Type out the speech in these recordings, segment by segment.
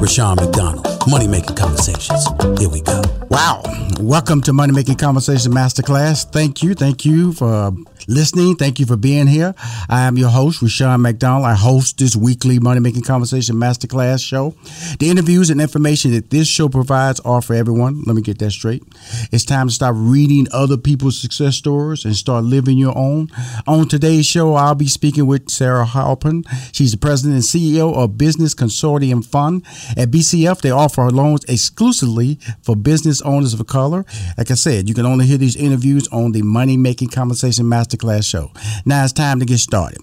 Rushion McDonald. Money Making Conversations. Here we go. Wow. Welcome to Money Making Conversation Masterclass. Thank you. Thank you for listening. Thank you for being here. I am your host, Rushion McDonald. I host this weekly Money Making Conversation Masterclass show. The interviews and information that this show provides are for everyone. Let me get that straight. It's time to stop reading other people's success stories and start living your own. On today's show, I'll be speaking with Sahra Halpern. She's the president and CEO of Business Consortium Fund. At BCF, they offer loans exclusively for business owners of color. Like I said, you can only hear these interviews on the Money Making Conversation Masterclass show. Now it's time to get started.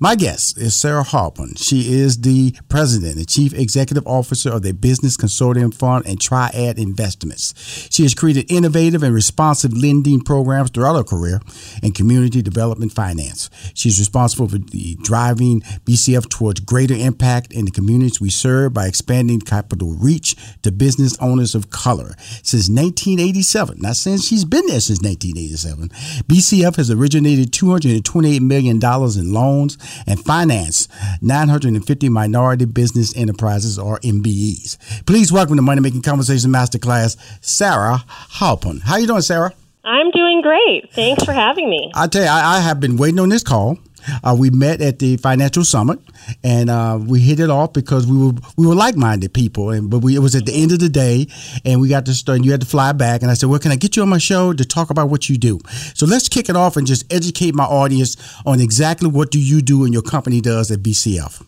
My guest is Sahra Halpern. She is the president and chief executive officer of the Business Consortium Fund and Triad Investments. She has created innovative and responsive lending programs throughout her career in community development finance. She's responsible for driving BCF towards greater impact in the communities we serve by expanding capital reach to business owners of color. Since 1987, not since she's been there since 1987, BCF has originated $228 million in loans and financed 950 minority business enterprises or MBEs. Please welcome to Money Making Conversation Masterclass, Sahra Halpern. How you doing, Sahra? I'm doing great. Thanks for having me. I tell you, I, I have been waiting on this call. Uh, we met at the financial summit, and uh, we hit it off because we were we were like minded people. And but we, it was at the end of the day, and we got to start. And you had to fly back, and I said, "Well, can I get you on my show to talk about what you do?" So let's kick it off and just educate my audience on exactly what do you do and your company does at BCF.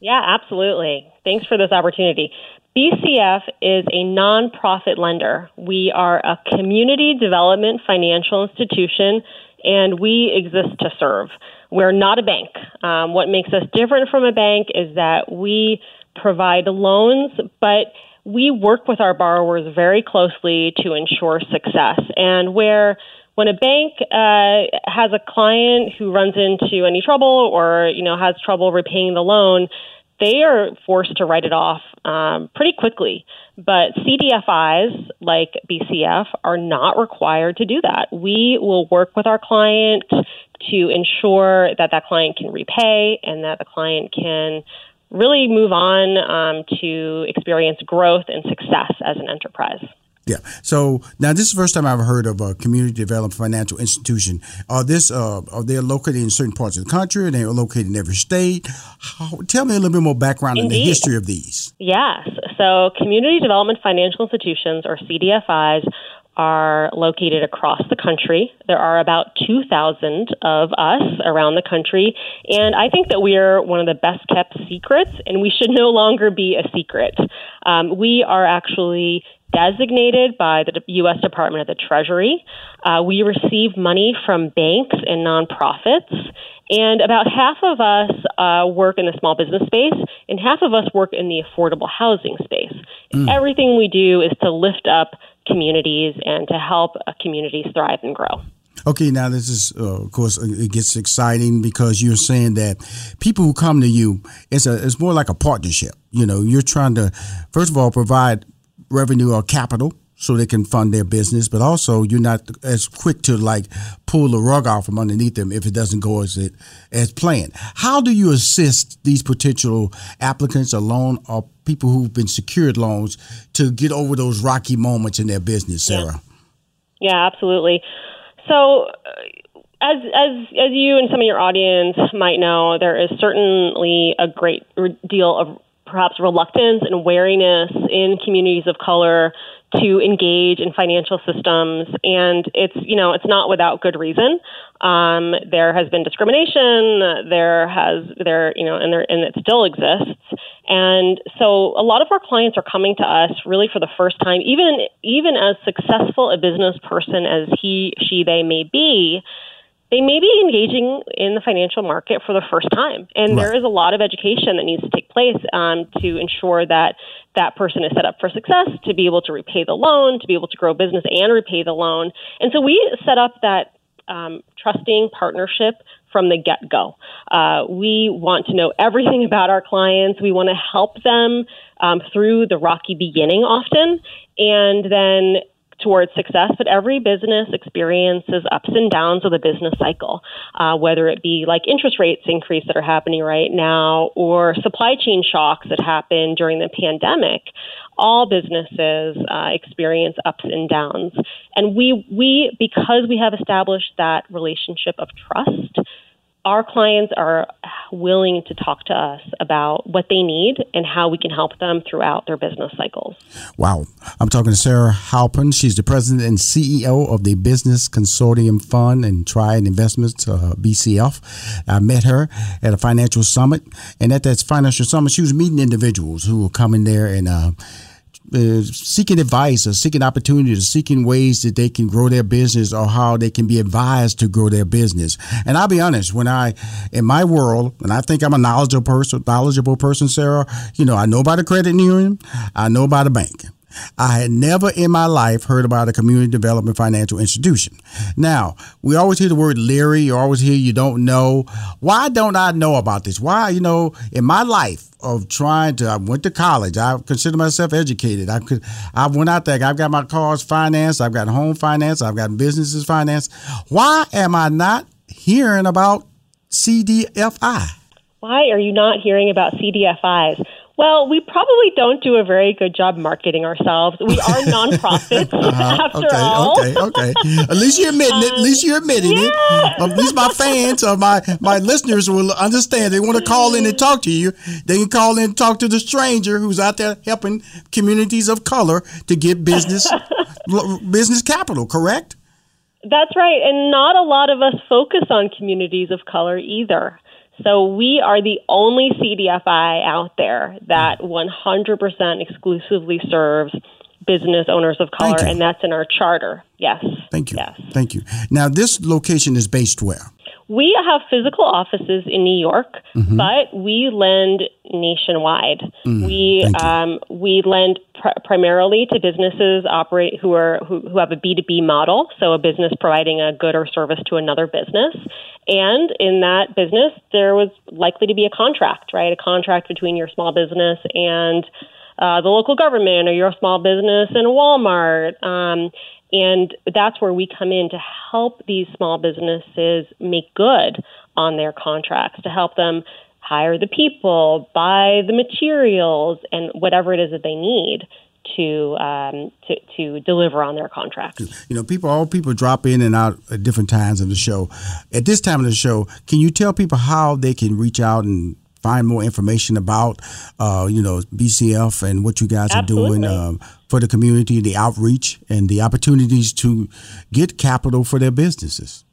Yeah, absolutely. Thanks for this opportunity. BCF is a nonprofit lender. We are a community development financial institution, and we exist to serve. We're not a bank. Um, what makes us different from a bank is that we provide loans, but we work with our borrowers very closely to ensure success. And where when a bank uh, has a client who runs into any trouble or you know has trouble repaying the loan, they are forced to write it off um, pretty quickly. But CDFIs like BCF are not required to do that. We will work with our client to ensure that that client can repay and that the client can really move on um, to experience growth and success as an enterprise. Yeah. So now this is the first time I've heard of a community development financial institution. Are this uh, are they located in certain parts of the country? Are they located in every state? How, tell me a little bit more background Indeed. on the history of these. Yes. So community development financial institutions or CDFIs are located across the country. There are about 2,000 of us around the country, and I think that we are one of the best kept secrets, and we should no longer be a secret. Um, we are actually designated by the U.S. Department of the Treasury. Uh, we receive money from banks and nonprofits. And about half of us uh, work in the small business space, and half of us work in the affordable housing space. Mm. Everything we do is to lift up communities and to help uh, communities thrive and grow. Okay, now this is, uh, of course, uh, it gets exciting because you're saying that people who come to you, it's a, it's more like a partnership. You know, you're trying to, first of all, provide revenue or capital so they can fund their business, but also you're not as quick to like pull the rug off from underneath them if it doesn't go as it as planned. How do you assist these potential applicants or loan or people who've been secured loans to get over those rocky moments in their business, Sahra? Yeah, yeah absolutely. So. As as as you and some of your audience might know, there is certainly a great deal of perhaps reluctance and wariness in communities of color to engage in financial systems. And it's you know it's not without good reason. Um, there has been discrimination there has there you know and there and it still exists. And so a lot of our clients are coming to us really for the first time even even as successful a business person as he she they may be they may be engaging in the financial market for the first time. And right. there is a lot of education that needs to take place um, to ensure that that person is set up for success, to be able to repay the loan, to be able to grow business and repay the loan. And so we set up that um, trusting partnership from the get go. Uh, we want to know everything about our clients. We want to help them um, through the rocky beginning often, and then towards success, but every business experiences ups and downs of the business cycle, uh, whether it be like interest rates increase that are happening right now or supply chain shocks that happened during the pandemic. All businesses uh, experience ups and downs, and we we because we have established that relationship of trust our clients are willing to talk to us about what they need and how we can help them throughout their business cycles. Wow. I'm talking to Sahra Halpern. She's the president and CEO of the Business Consortium Fund and Triad Investments, uh, BCF. I met her at a financial summit, and at that financial summit, she was meeting individuals who were coming there and uh, seeking advice or seeking opportunities, or seeking ways that they can grow their business or how they can be advised to grow their business. And I'll be honest, when I, in my world, and I think I'm a knowledgeable person, knowledgeable person, Sahra, you know, I know about a credit union, I know about a bank. I had never in my life heard about a community development financial institution. Now, we always hear the word leery, you always hear you don't know. Why don't I know about this? Why, you know, in my life of trying to, I went to college. I consider myself educated. I could, I went out there. I've got my cars financed. I've got home finance. I've got businesses financed. Why am I not hearing about CDFI? Why are you not hearing about CDFIs? Well, we probably don't do a very good job marketing ourselves. We are nonprofits, uh-huh. after okay, all. Okay, okay, At least you're admitting um, it. At least you're admitting yeah. it. At least my fans or my, my listeners will understand. They want to call in and talk to you. They can call in and talk to the stranger who's out there helping communities of color to get business business capital. Correct? That's right. And not a lot of us focus on communities of color either. So we are the only CDFI out there that 100% exclusively serves business owners of color, and that's in our charter. Yes. Thank you. Yes. Thank you. Now, this location is based where? We have physical offices in New York, mm-hmm. but we lend nationwide. Mm, we um, we lend pr- primarily to businesses operate who are who, who have a B two B model, so a business providing a good or service to another business. And in that business, there was likely to be a contract, right? A contract between your small business and uh, the local government or your small business and Walmart. Um, and that's where we come in to help these small businesses make good on their contracts, to help them hire the people, buy the materials, and whatever it is that they need to um, to to deliver on their contracts. You know, people all people drop in and out at different times of the show. At this time of the show, can you tell people how they can reach out and find more information about uh, you know BCF and what you guys Absolutely. are doing um, for the community, the outreach, and the opportunities to get capital for their businesses?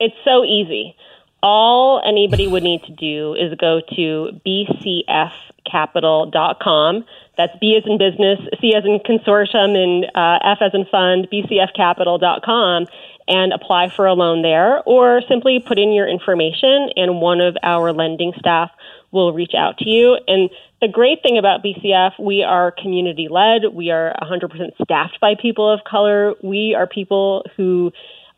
It's so easy. All anybody would need to do is go to bcfcapital.com. That's B as in business, C as in consortium, and uh, F as in fund, bcfcapital.com, and apply for a loan there, or simply put in your information, and one of our lending staff will reach out to you. And the great thing about BCF, we are community led. We are 100% staffed by people of color. We are people who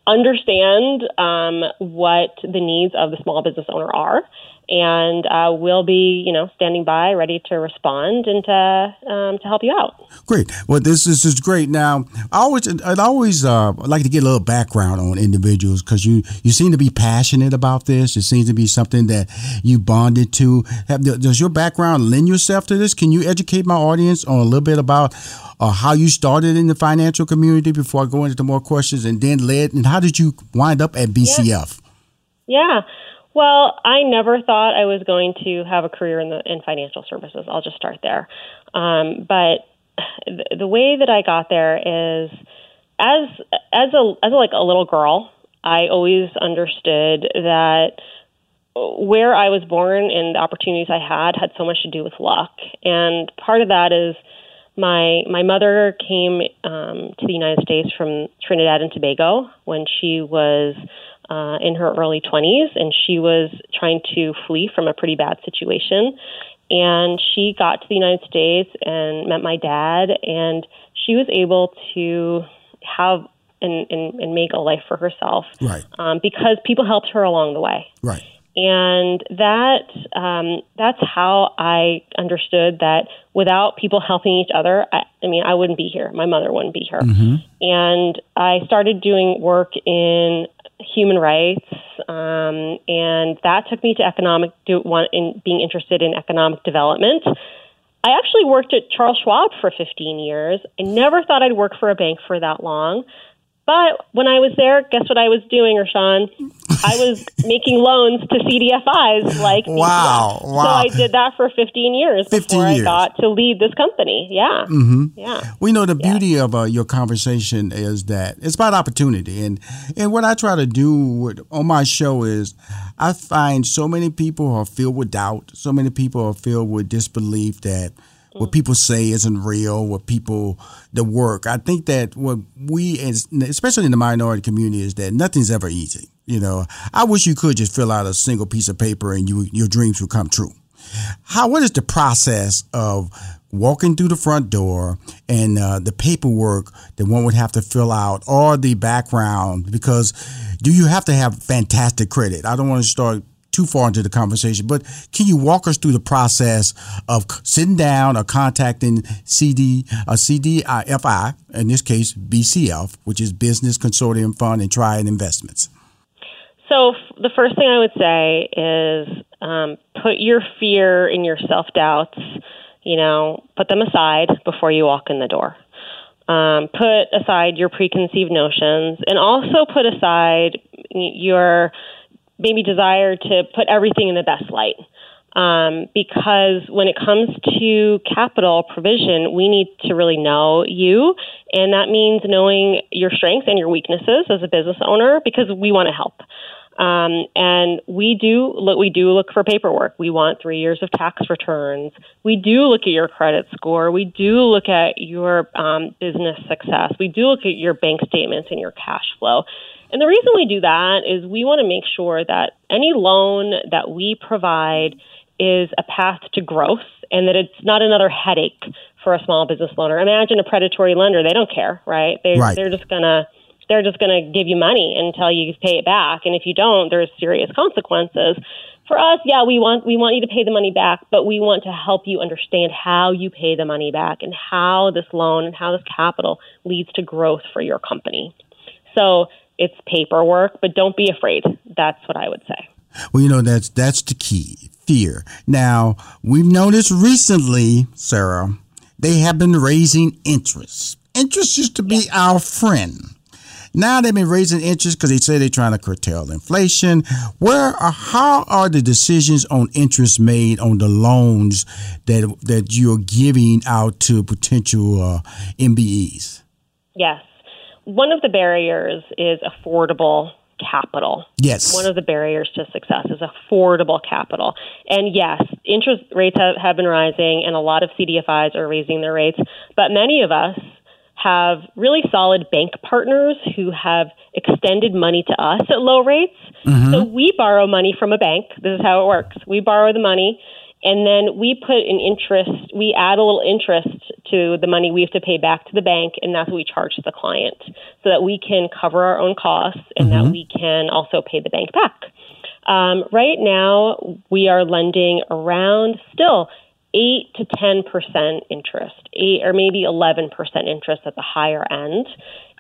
understand um, what the needs of the small business owner are. And uh, we'll be, you know, standing by, ready to respond and to um, to help you out. Great. Well, this, this is great. Now, I always I'd always uh, like to get a little background on individuals because you you seem to be passionate about this. It seems to be something that you bonded to. Have, does your background lend yourself to this? Can you educate my audience on a little bit about? Uh, how you started in the financial community before I go into more questions, and then led, and how did you wind up at BCF? Yeah. yeah. Well, I never thought I was going to have a career in the in financial services. I'll just start there. Um, but the, the way that I got there is as as a as a, like a little girl, I always understood that where I was born and the opportunities I had had so much to do with luck. And part of that is my my mother came um, to the United States from Trinidad and Tobago when she was uh, in her early 20s, and she was trying to flee from a pretty bad situation. And she got to the United States and met my dad, and she was able to have and, and, and make a life for herself. Right. Um, because people helped her along the way. Right. And that um, that's how I understood that without people helping each other, I, I mean, I wouldn't be here. My mother wouldn't be here. Mm-hmm. And I started doing work in human rights, um, and that took me to economic do, one, in being interested in economic development. I actually worked at Charles Schwab for 15 years. I never thought I'd work for a bank for that long. But when I was there, guess what I was doing, Rushion? I was making loans to CDFIs like wow, wow. So I did that for 15 years 15 before years. I got to lead this company. Yeah. Mm-hmm. Yeah. We know the beauty of uh, your conversation is that it's about opportunity. And, and what I try to do with, on my show is I find so many people are filled with doubt, so many people are filled with disbelief that – what people say isn't real, what people, the work. I think that what we, especially in the minority community, is that nothing's ever easy. You know, I wish you could just fill out a single piece of paper and you, your dreams would come true. How, what is the process of walking through the front door and uh, the paperwork that one would have to fill out or the background? Because do you have to have fantastic credit? I don't want to start too far into the conversation, but can you walk us through the process of sitting down or contacting CD, a CDFI, in this case BCF, which is Business Consortium Fund and Triad Investments? So the first thing I would say is um, put your fear and your self doubts, you know, put them aside before you walk in the door. Um, put aside your preconceived notions and also put aside your maybe desire to put everything in the best light. Um, because when it comes to capital provision, we need to really know you, and that means knowing your strengths and your weaknesses as a business owner because we want to help. Um, and we do look, we do look for paperwork. We want three years of tax returns. We do look at your credit score. We do look at your um, business success. We do look at your bank statements and your cash flow. And the reason we do that is we want to make sure that any loan that we provide is a path to growth and that it's not another headache for a small business loaner. Imagine a predatory lender, they don't care, right? They right. they're just going to they're just going to give you money until you pay it back and if you don't there's serious consequences. For us, yeah, we want we want you to pay the money back, but we want to help you understand how you pay the money back and how this loan and how this capital leads to growth for your company. So it's paperwork, but don't be afraid. That's what I would say. Well, you know that's that's the key fear. Now we've noticed recently, Sahra, they have been raising interest. Interest used to be yeah. our friend. Now they've been raising interest because they say they're trying to curtail inflation. Where are how are the decisions on interest made on the loans that that you're giving out to potential uh, MBEs? Yes one of the barriers is affordable capital. Yes. One of the barriers to success is affordable capital. And yes, interest rates have, have been rising, and a lot of CDFIs are raising their rates, but many of us have really solid bank partners who have extended money to us at low rates. Mm-hmm. So we borrow money from a bank. This is how it works. We borrow the money and then we put an interest, we add a little interest to the money we have to pay back to the bank, and that's what we charge the client so that we can cover our own costs and mm-hmm. that we can also pay the bank back. Um, right now, we are lending around still 8 to 10% interest, 8 or maybe 11% interest at the higher end.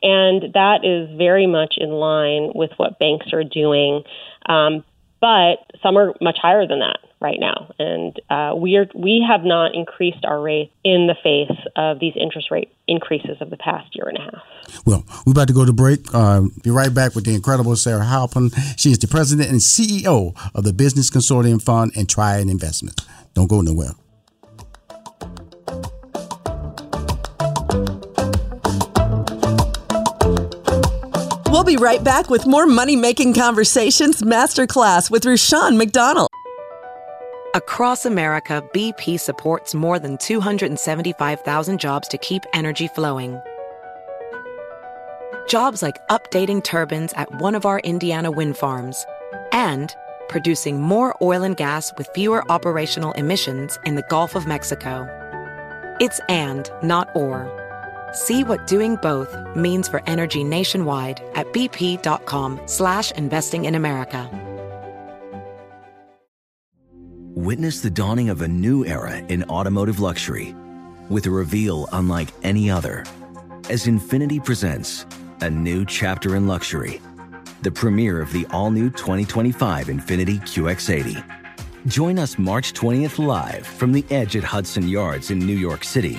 And that is very much in line with what banks are doing. Um, but some are much higher than that right now, and uh, we are we have not increased our rate in the face of these interest rate increases of the past year and a half. Well, we're about to go to break. Uh, be right back with the incredible Sahra Halpern. She is the president and CEO of the Business Consortium Fund and Triad Investments. Don't go nowhere. We'll be right back with more Money Making Conversations Masterclass with Rushion McDonald. Across America, BP supports more than 275,000 jobs to keep energy flowing. Jobs like updating turbines at one of our Indiana wind farms and producing more oil and gas with fewer operational emissions in the Gulf of Mexico. It's and, not or. See what doing both means for energy nationwide at bp.com slash investing in America. Witness the dawning of a new era in automotive luxury with a reveal unlike any other as Infiniti presents a new chapter in luxury, the premiere of the all-new 2025 Infiniti QX80. Join us March 20th live from the edge at Hudson Yards in New York City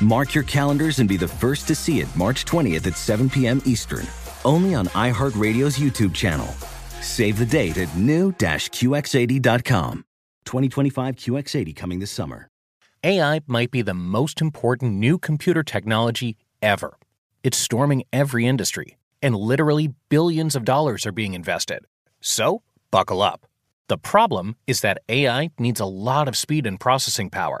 Mark your calendars and be the first to see it March 20th at 7 p.m. Eastern, only on iHeartRadio's YouTube channel. Save the date at new-QX80.com. 2025 QX80 coming this summer. AI might be the most important new computer technology ever. It's storming every industry, and literally billions of dollars are being invested. So, buckle up. The problem is that AI needs a lot of speed and processing power.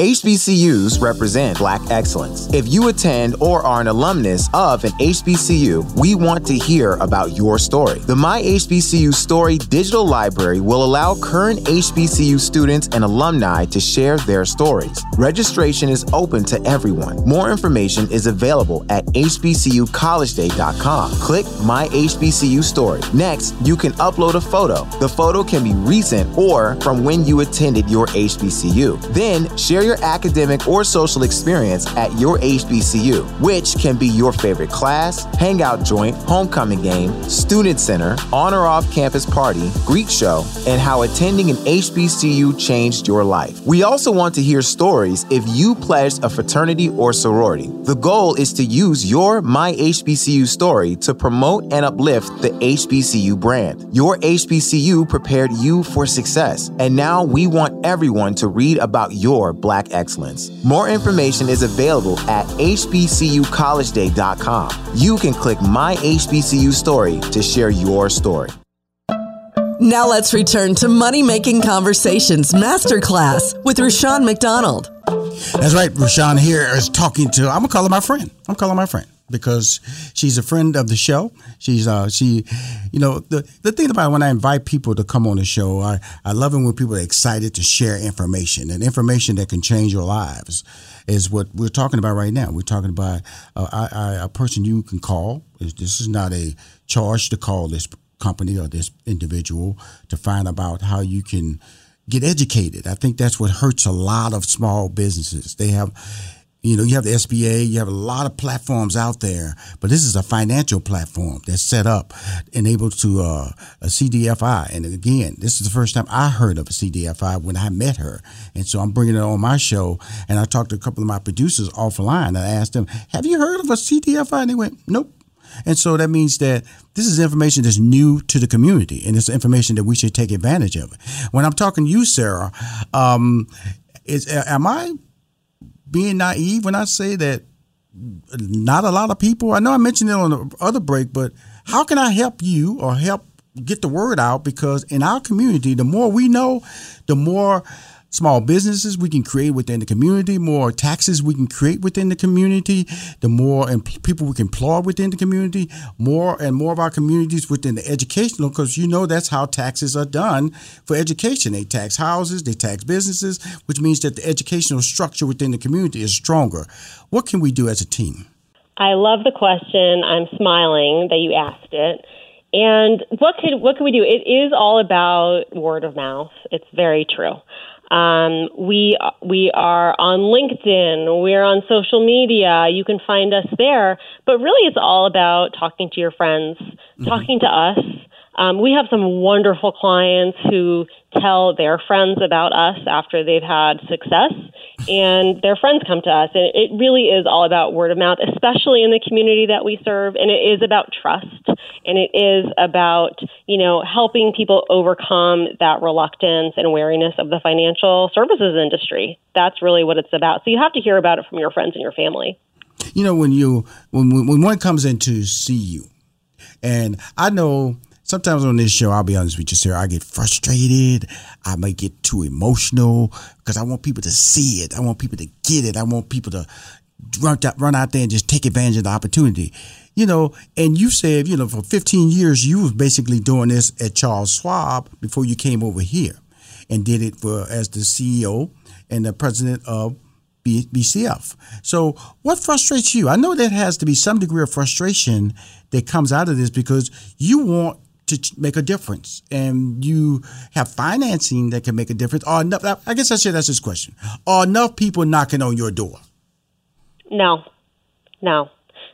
HBCUs represent Black excellence. If you attend or are an alumnus of an HBCU, we want to hear about your story. The My HBCU Story digital library will allow current HBCU students and alumni to share their stories. Registration is open to everyone. More information is available at hbcucollegeday.com. Click My HBCU Story. Next, you can upload a photo. The photo can be recent or from when you attended your HBCU. Then, share your academic or social experience at your HBCU, which can be your favorite class, hangout joint, homecoming game, student center, on or off campus party, Greek show, and how attending an HBCU changed your life. We also want to hear stories if you pledged a fraternity or sorority. The goal is to use your My HBCU story to promote and uplift the HBCU brand. Your HBCU prepared you for success, and now we want everyone to read about your Black excellence. More information is available at hbcucollegeday.com. You can click My HBCU Story to share your story. Now let's return to Money Making Conversations Masterclass with Rushion McDonald. That's right. Rushion here is talking to, I'm going to call him my friend. I'm calling my friend. Because she's a friend of the show. She's uh she, you know the the thing about when I invite people to come on the show, I I love it when people are excited to share information and information that can change your lives. Is what we're talking about right now. We're talking about uh, a person you can call. This is not a charge to call this company or this individual to find about how you can get educated. I think that's what hurts a lot of small businesses. They have you know, you have the SBA, you have a lot of platforms out there, but this is a financial platform that's set up and able to uh, a CDFI. And again, this is the first time I heard of a CDFI when I met her, and so I'm bringing it on my show. And I talked to a couple of my producers offline. I asked them, "Have you heard of a CDFI?" And they went, "Nope." And so that means that this is information that's new to the community, and it's information that we should take advantage of. When I'm talking to you, Sahra, um, is am I being naive when I say that not a lot of people. I know I mentioned it on the other break, but how can I help you or help get the word out? Because in our community, the more we know, the more small businesses we can create within the community, more taxes we can create within the community, the more people we can employ within the community, more and more of our communities within the educational, because you know that's how taxes are done for education. They tax houses, they tax businesses, which means that the educational structure within the community is stronger. What can we do as a team? I love the question. I'm smiling that you asked it. And what could what can we do? It is all about word of mouth. It's very true. Um, we we are on LinkedIn. We're on social media. You can find us there. But really, it's all about talking to your friends, mm-hmm. talking to us. Um, we have some wonderful clients who tell their friends about us after they've had success, and their friends come to us. And it really is all about word of mouth, especially in the community that we serve. And it is about trust, and it is about you know helping people overcome that reluctance and wariness of the financial services industry. That's really what it's about. So you have to hear about it from your friends and your family. You know, when you when when one comes in to see you, and I know sometimes on this show, I'll be honest with you, sir, I get frustrated. I might get too emotional because I want people to see it. I want people to get it. I want people to run out, run out there and just take advantage of the opportunity. You know, and you said, you know, for 15 years, you was basically doing this at Charles Schwab before you came over here and did it for as the CEO and the president of BCF. So, what frustrates you? I know there has to be some degree of frustration that comes out of this because you want to make a difference. And you have financing that can make a difference. Or enough i guess i should ask this question. Are enough people knocking on your door? No. No.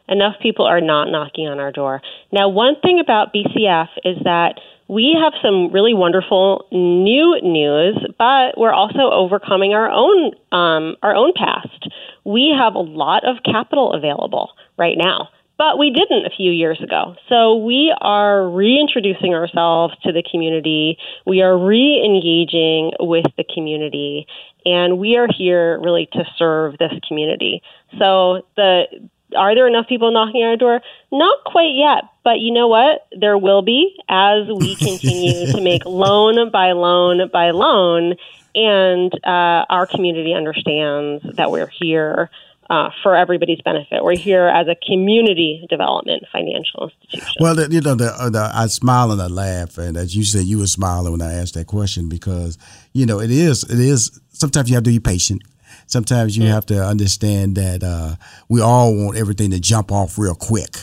Enough people are not knocking on our door. Now one thing about bcf is that we have some really wonderful new news, but we're also overcoming our own um, our own past. We have a lot of capital available right now. But we didn't a few years ago. So we are reintroducing ourselves to the community. We are re engaging with the community. And we are here really to serve this community. So the are there enough people knocking on our door? Not quite yet, but you know what? There will be as we continue to make loan by loan by loan, and uh, our community understands that we're here uh, for everybody's benefit. We're here as a community development financial institution. Well, the, you know, the, uh, the, I smile and I laugh, and as you said, you were smiling when I asked that question because you know it is it is sometimes you have to be patient sometimes you have to understand that uh, we all want everything to jump off real quick.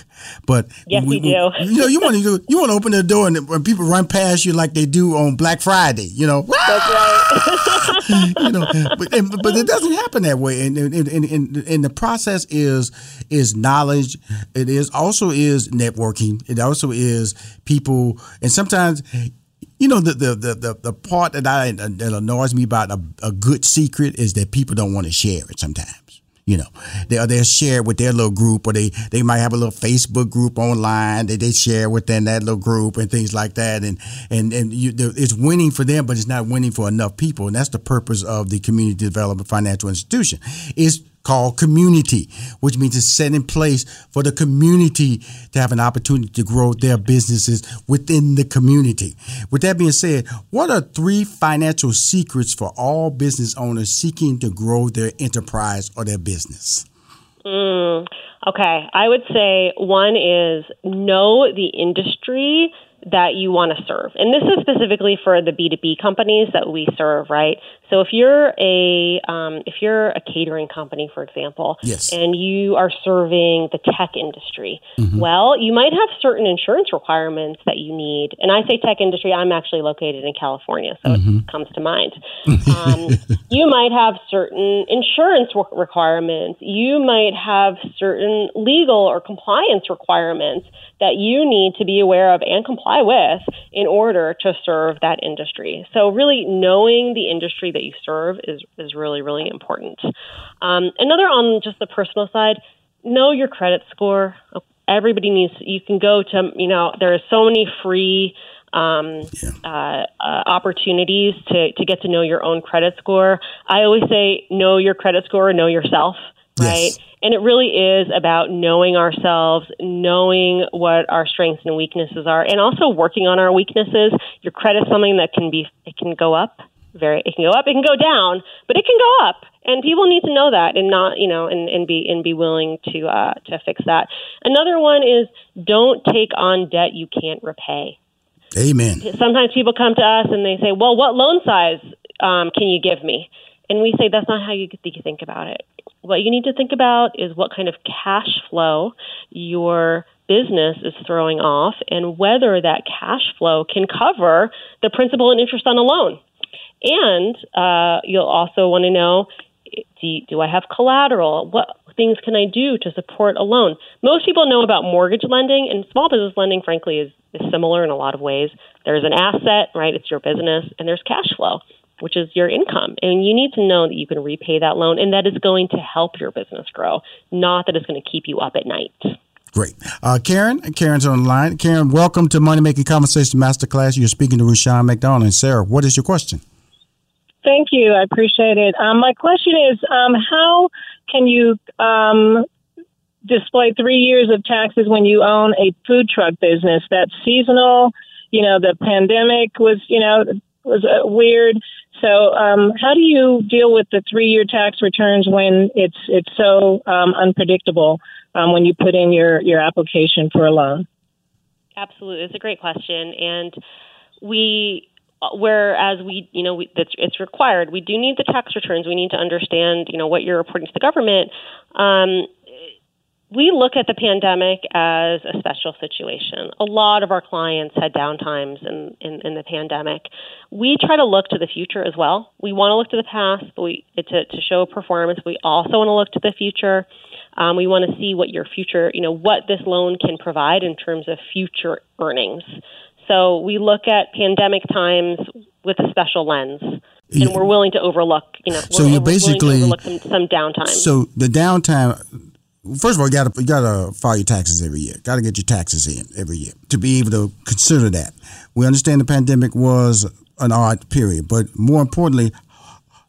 But yes, we, we do. you know, you want to you want to open the door and when people run past you like they do on Black Friday. You know, that's right. you know, but and, but it doesn't happen that way. And and, and and and the process is is knowledge. It is also is networking. It also is people, and sometimes you know the the the, the part that I that annoys me about a, a good secret is that people don't want to share it sometimes. You know, they uh, they'll share with their little group, or they they might have a little Facebook group online that they share within that little group and things like that. And and and you, it's winning for them, but it's not winning for enough people. And that's the purpose of the community development financial institution is called community, which means it's set in place for the community to have an opportunity to grow their businesses within the community. With that being said, what are three financial secrets for all business owners seeking to grow their enterprise or their business? Mm, okay, I would say one is know the industry that you want to serve. And this is specifically for the B2B companies that we serve, right? So if you're a um, if you're a catering company, for example, yes. and you are serving the tech industry, mm-hmm. well, you might have certain insurance requirements that you need. And I say tech industry, I'm actually located in California, so mm-hmm. it comes to mind. Um, you might have certain insurance requirements. You might have certain legal or compliance requirements that you need to be aware of and comply with in order to serve that industry. So really knowing the industry that you serve is, is really, really important. Um, another on just the personal side, know your credit score. Everybody needs, you can go to, you know, there are so many free um, yeah. uh, uh, opportunities to, to get to know your own credit score. I always say, know your credit score, know yourself, right? Yes. And it really is about knowing ourselves, knowing what our strengths and weaknesses are, and also working on our weaknesses. Your credit's something that can be, it can go up very it can go up it can go down but it can go up and people need to know that and not you know and, and be and be willing to uh, to fix that another one is don't take on debt you can't repay amen sometimes people come to us and they say well what loan size um, can you give me and we say that's not how you think about it what you need to think about is what kind of cash flow your business is throwing off and whether that cash flow can cover the principal and interest on a loan and uh, you'll also want to know do, do I have collateral? What things can I do to support a loan? Most people know about mortgage lending, and small business lending, frankly, is, is similar in a lot of ways. There's an asset, right? It's your business, and there's cash flow, which is your income. And you need to know that you can repay that loan and that is going to help your business grow, not that it's going to keep you up at night. Great. Uh, Karen, Karen's on the line. Karen, welcome to Money Making Conversation Masterclass. You're speaking to Rushion McDonald. And Sahra, what is your question? Thank you. I appreciate it. Um, my question is um, how can you um, display three years of taxes when you own a food truck business that's seasonal? You know, the pandemic was, you know, was uh, weird. So, um, how do you deal with the three-year tax returns when it's it's so um, unpredictable um, when you put in your your application for a loan? Absolutely, it's a great question, and we whereas we, you know, we, it's required. We do need the tax returns. We need to understand, you know, what you're reporting to the government. Um, we look at the pandemic as a special situation. A lot of our clients had downtimes in, in, in, the pandemic. We try to look to the future as well. We want to look to the past but we, to, to show performance. We also want to look to the future. Um, we want to see what your future, you know, what this loan can provide in terms of future earnings. So we look at pandemic times with a special lens. And we're willing to overlook, you know, so you basically some, some downtime. So the downtime, first of all, you got to you got to file your taxes every year. Got to get your taxes in every year to be able to consider that. We understand the pandemic was an odd period, but more importantly,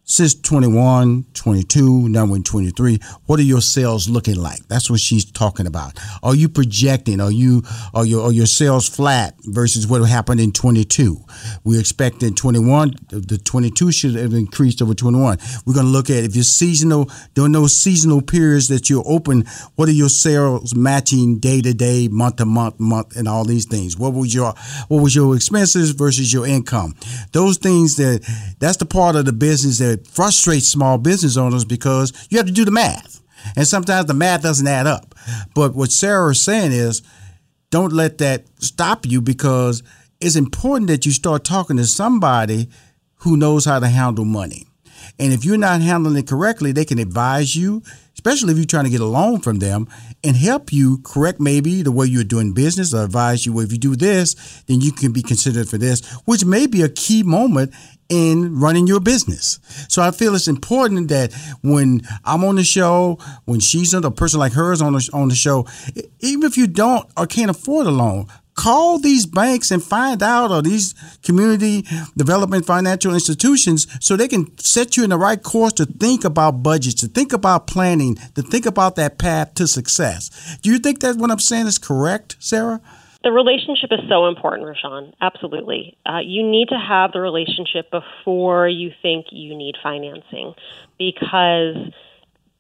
since 21, 22, now in 23, what are your sales looking like? That's what she's talking about. Are you projecting? Are you are your are your sales flat versus what happened in 22? We expect in 21, the 22 should have increased over 21. We're going to look at if you're seasonal, during those seasonal periods that you're open, what are your sales matching day to day, month to month, month, and all these things? What was your what was your expenses versus your income? Those things that that's the part of the business that it frustrates small business owners because you have to do the math. And sometimes the math doesn't add up. But what Sahra is saying is don't let that stop you because it's important that you start talking to somebody who knows how to handle money. And if you're not handling it correctly, they can advise you, especially if you're trying to get a loan from them, and help you correct maybe the way you're doing business or advise you, well, if you do this, then you can be considered for this, which may be a key moment in running your business. So I feel it's important that when I'm on the show, when she's on a person like hers on the, on the show, even if you don't or can't afford a loan, call these banks and find out or these community development financial institutions so they can set you in the right course to think about budgets, to think about planning, to think about that path to success. Do you think that what I'm saying is correct, Sahra? The relationship is so important, Rushion. Absolutely. Uh, you need to have the relationship before you think you need financing because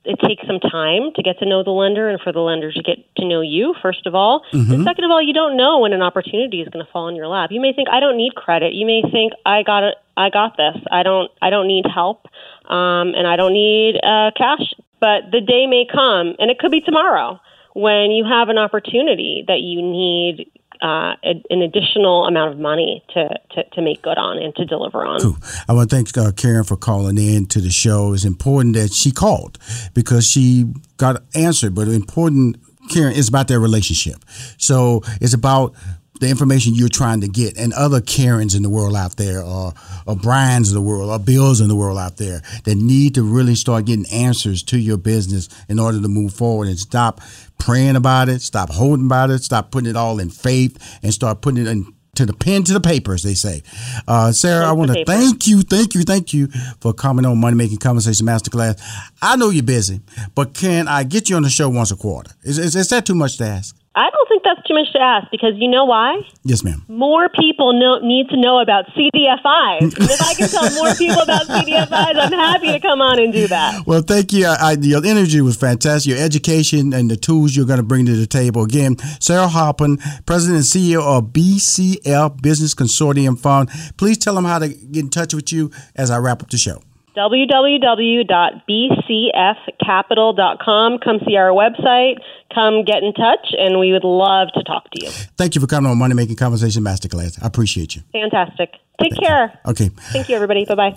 it takes some time to get to know the lender and for the lender to get to know you first of all. Mm-hmm. and second of all you don't know when an opportunity is going to fall in your lap. You may think i don't need credit. You may think i got it i got this. I don't i don't need help um, and i don't need uh, cash. But the day may come and it could be tomorrow when you have an opportunity that you need uh, an additional amount of money to, to, to make good on and to deliver on. Cool. I want to thank uh, Karen for calling in to the show. It's important that she called because she got answered, but important, Karen, is about their relationship. So it's about the information you're trying to get and other Karens in the world out there or, or Brian's in the world or Bill's in the world out there that need to really start getting answers to your business in order to move forward and stop praying about it, stop holding about it, stop putting it all in faith and start putting it in to the pen to the paper, as they say. Uh, Sahra, I want to thank you, thank you, thank you for coming on Money Making Conversation Masterclass. I know you're busy, but can I get you on the show once a quarter? Is, is, is that too much to ask? I don't think that's too much to ask because you know why? Yes, ma'am. More people know, need to know about CDFIs. and if I can tell more people about CDFIs, I'm happy to come on and do that. Well, thank you. I, I, your energy was fantastic. Your education and the tools you're going to bring to the table. Again, Sahra Halpern, President and CEO of BCF Business Consortium Fund. Please tell them how to get in touch with you as I wrap up the show. www.bcfcapital.com. Come see our website. Come get in touch, and we would love to talk to you. Thank you for coming on Money Making Conversation Masterclass. I appreciate you. Fantastic. Take care. Okay. Thank you, everybody. Bye bye.